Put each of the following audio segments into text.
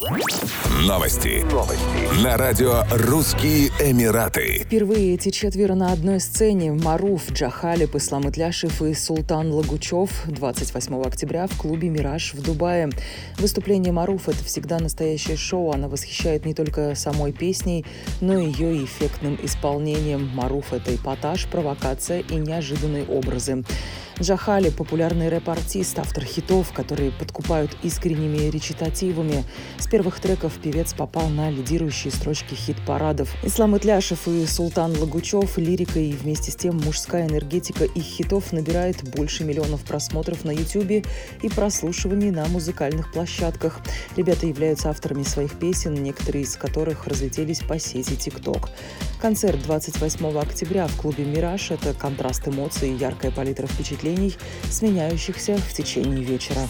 Новости. Новости. На радио «Русские Эмираты». Впервые эти четверо на одной сцене. Маруф, Джахалип, Ислам Итляшев и Султан Лагучев 28 октября в клубе «Мираж» в Дубае. Выступление Маруф – это всегда настоящее шоу. Она восхищает не только самой песней, но и ее эффектным исполнением. Маруф – это эпатаж, провокация и неожиданные образы. Джахали – популярный рэп-артист, автор хитов, которые подкупают искренними речитативами. С первых треков певец попал на лидирующие строчки хит-парадов. Ислам Итляшев и Султан Лагучев лирика и вместе с тем мужская энергетика их хитов набирает больше миллионов просмотров на YouTube и прослушиваний на музыкальных площадках. Ребята являются авторами своих песен, некоторые из которых разлетелись по сети TikTok. Концерт 28 октября в клубе «Мираж» — это контраст эмоций яркая палитра впечатлений впечатлений, сменяющихся в течение вечера.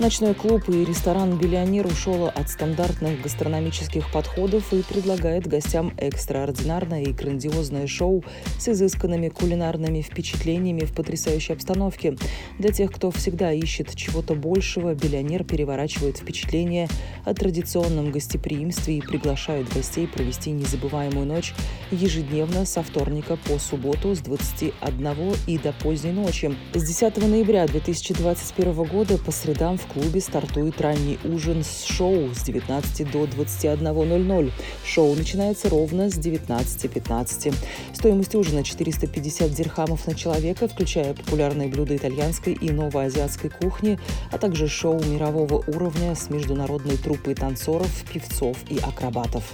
Ночной клуб и ресторан «Биллионер» ушел от стандартных гастрономических подходов и предлагает гостям экстраординарное и грандиозное шоу с изысканными кулинарными впечатлениями в потрясающей обстановке. Для тех, кто всегда ищет чего-то большего, «Биллионер» переворачивает впечатление о традиционном гостеприимстве и приглашает гостей провести незабываемую ночь ежедневно со вторника по субботу с 21 и до поздней ночи. С 10 ноября 2021 года по средам в клубе стартует ранний ужин с шоу с 19 до 21.00. Шоу начинается ровно с 19.15. Стоимость ужина 450 дирхамов на человека, включая популярные блюда итальянской и новоазиатской кухни, а также шоу мирового уровня с международной труппой танцоров, певцов и акробатов.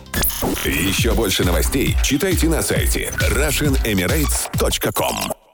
Еще больше новостей читайте на сайте RussianEmirates.com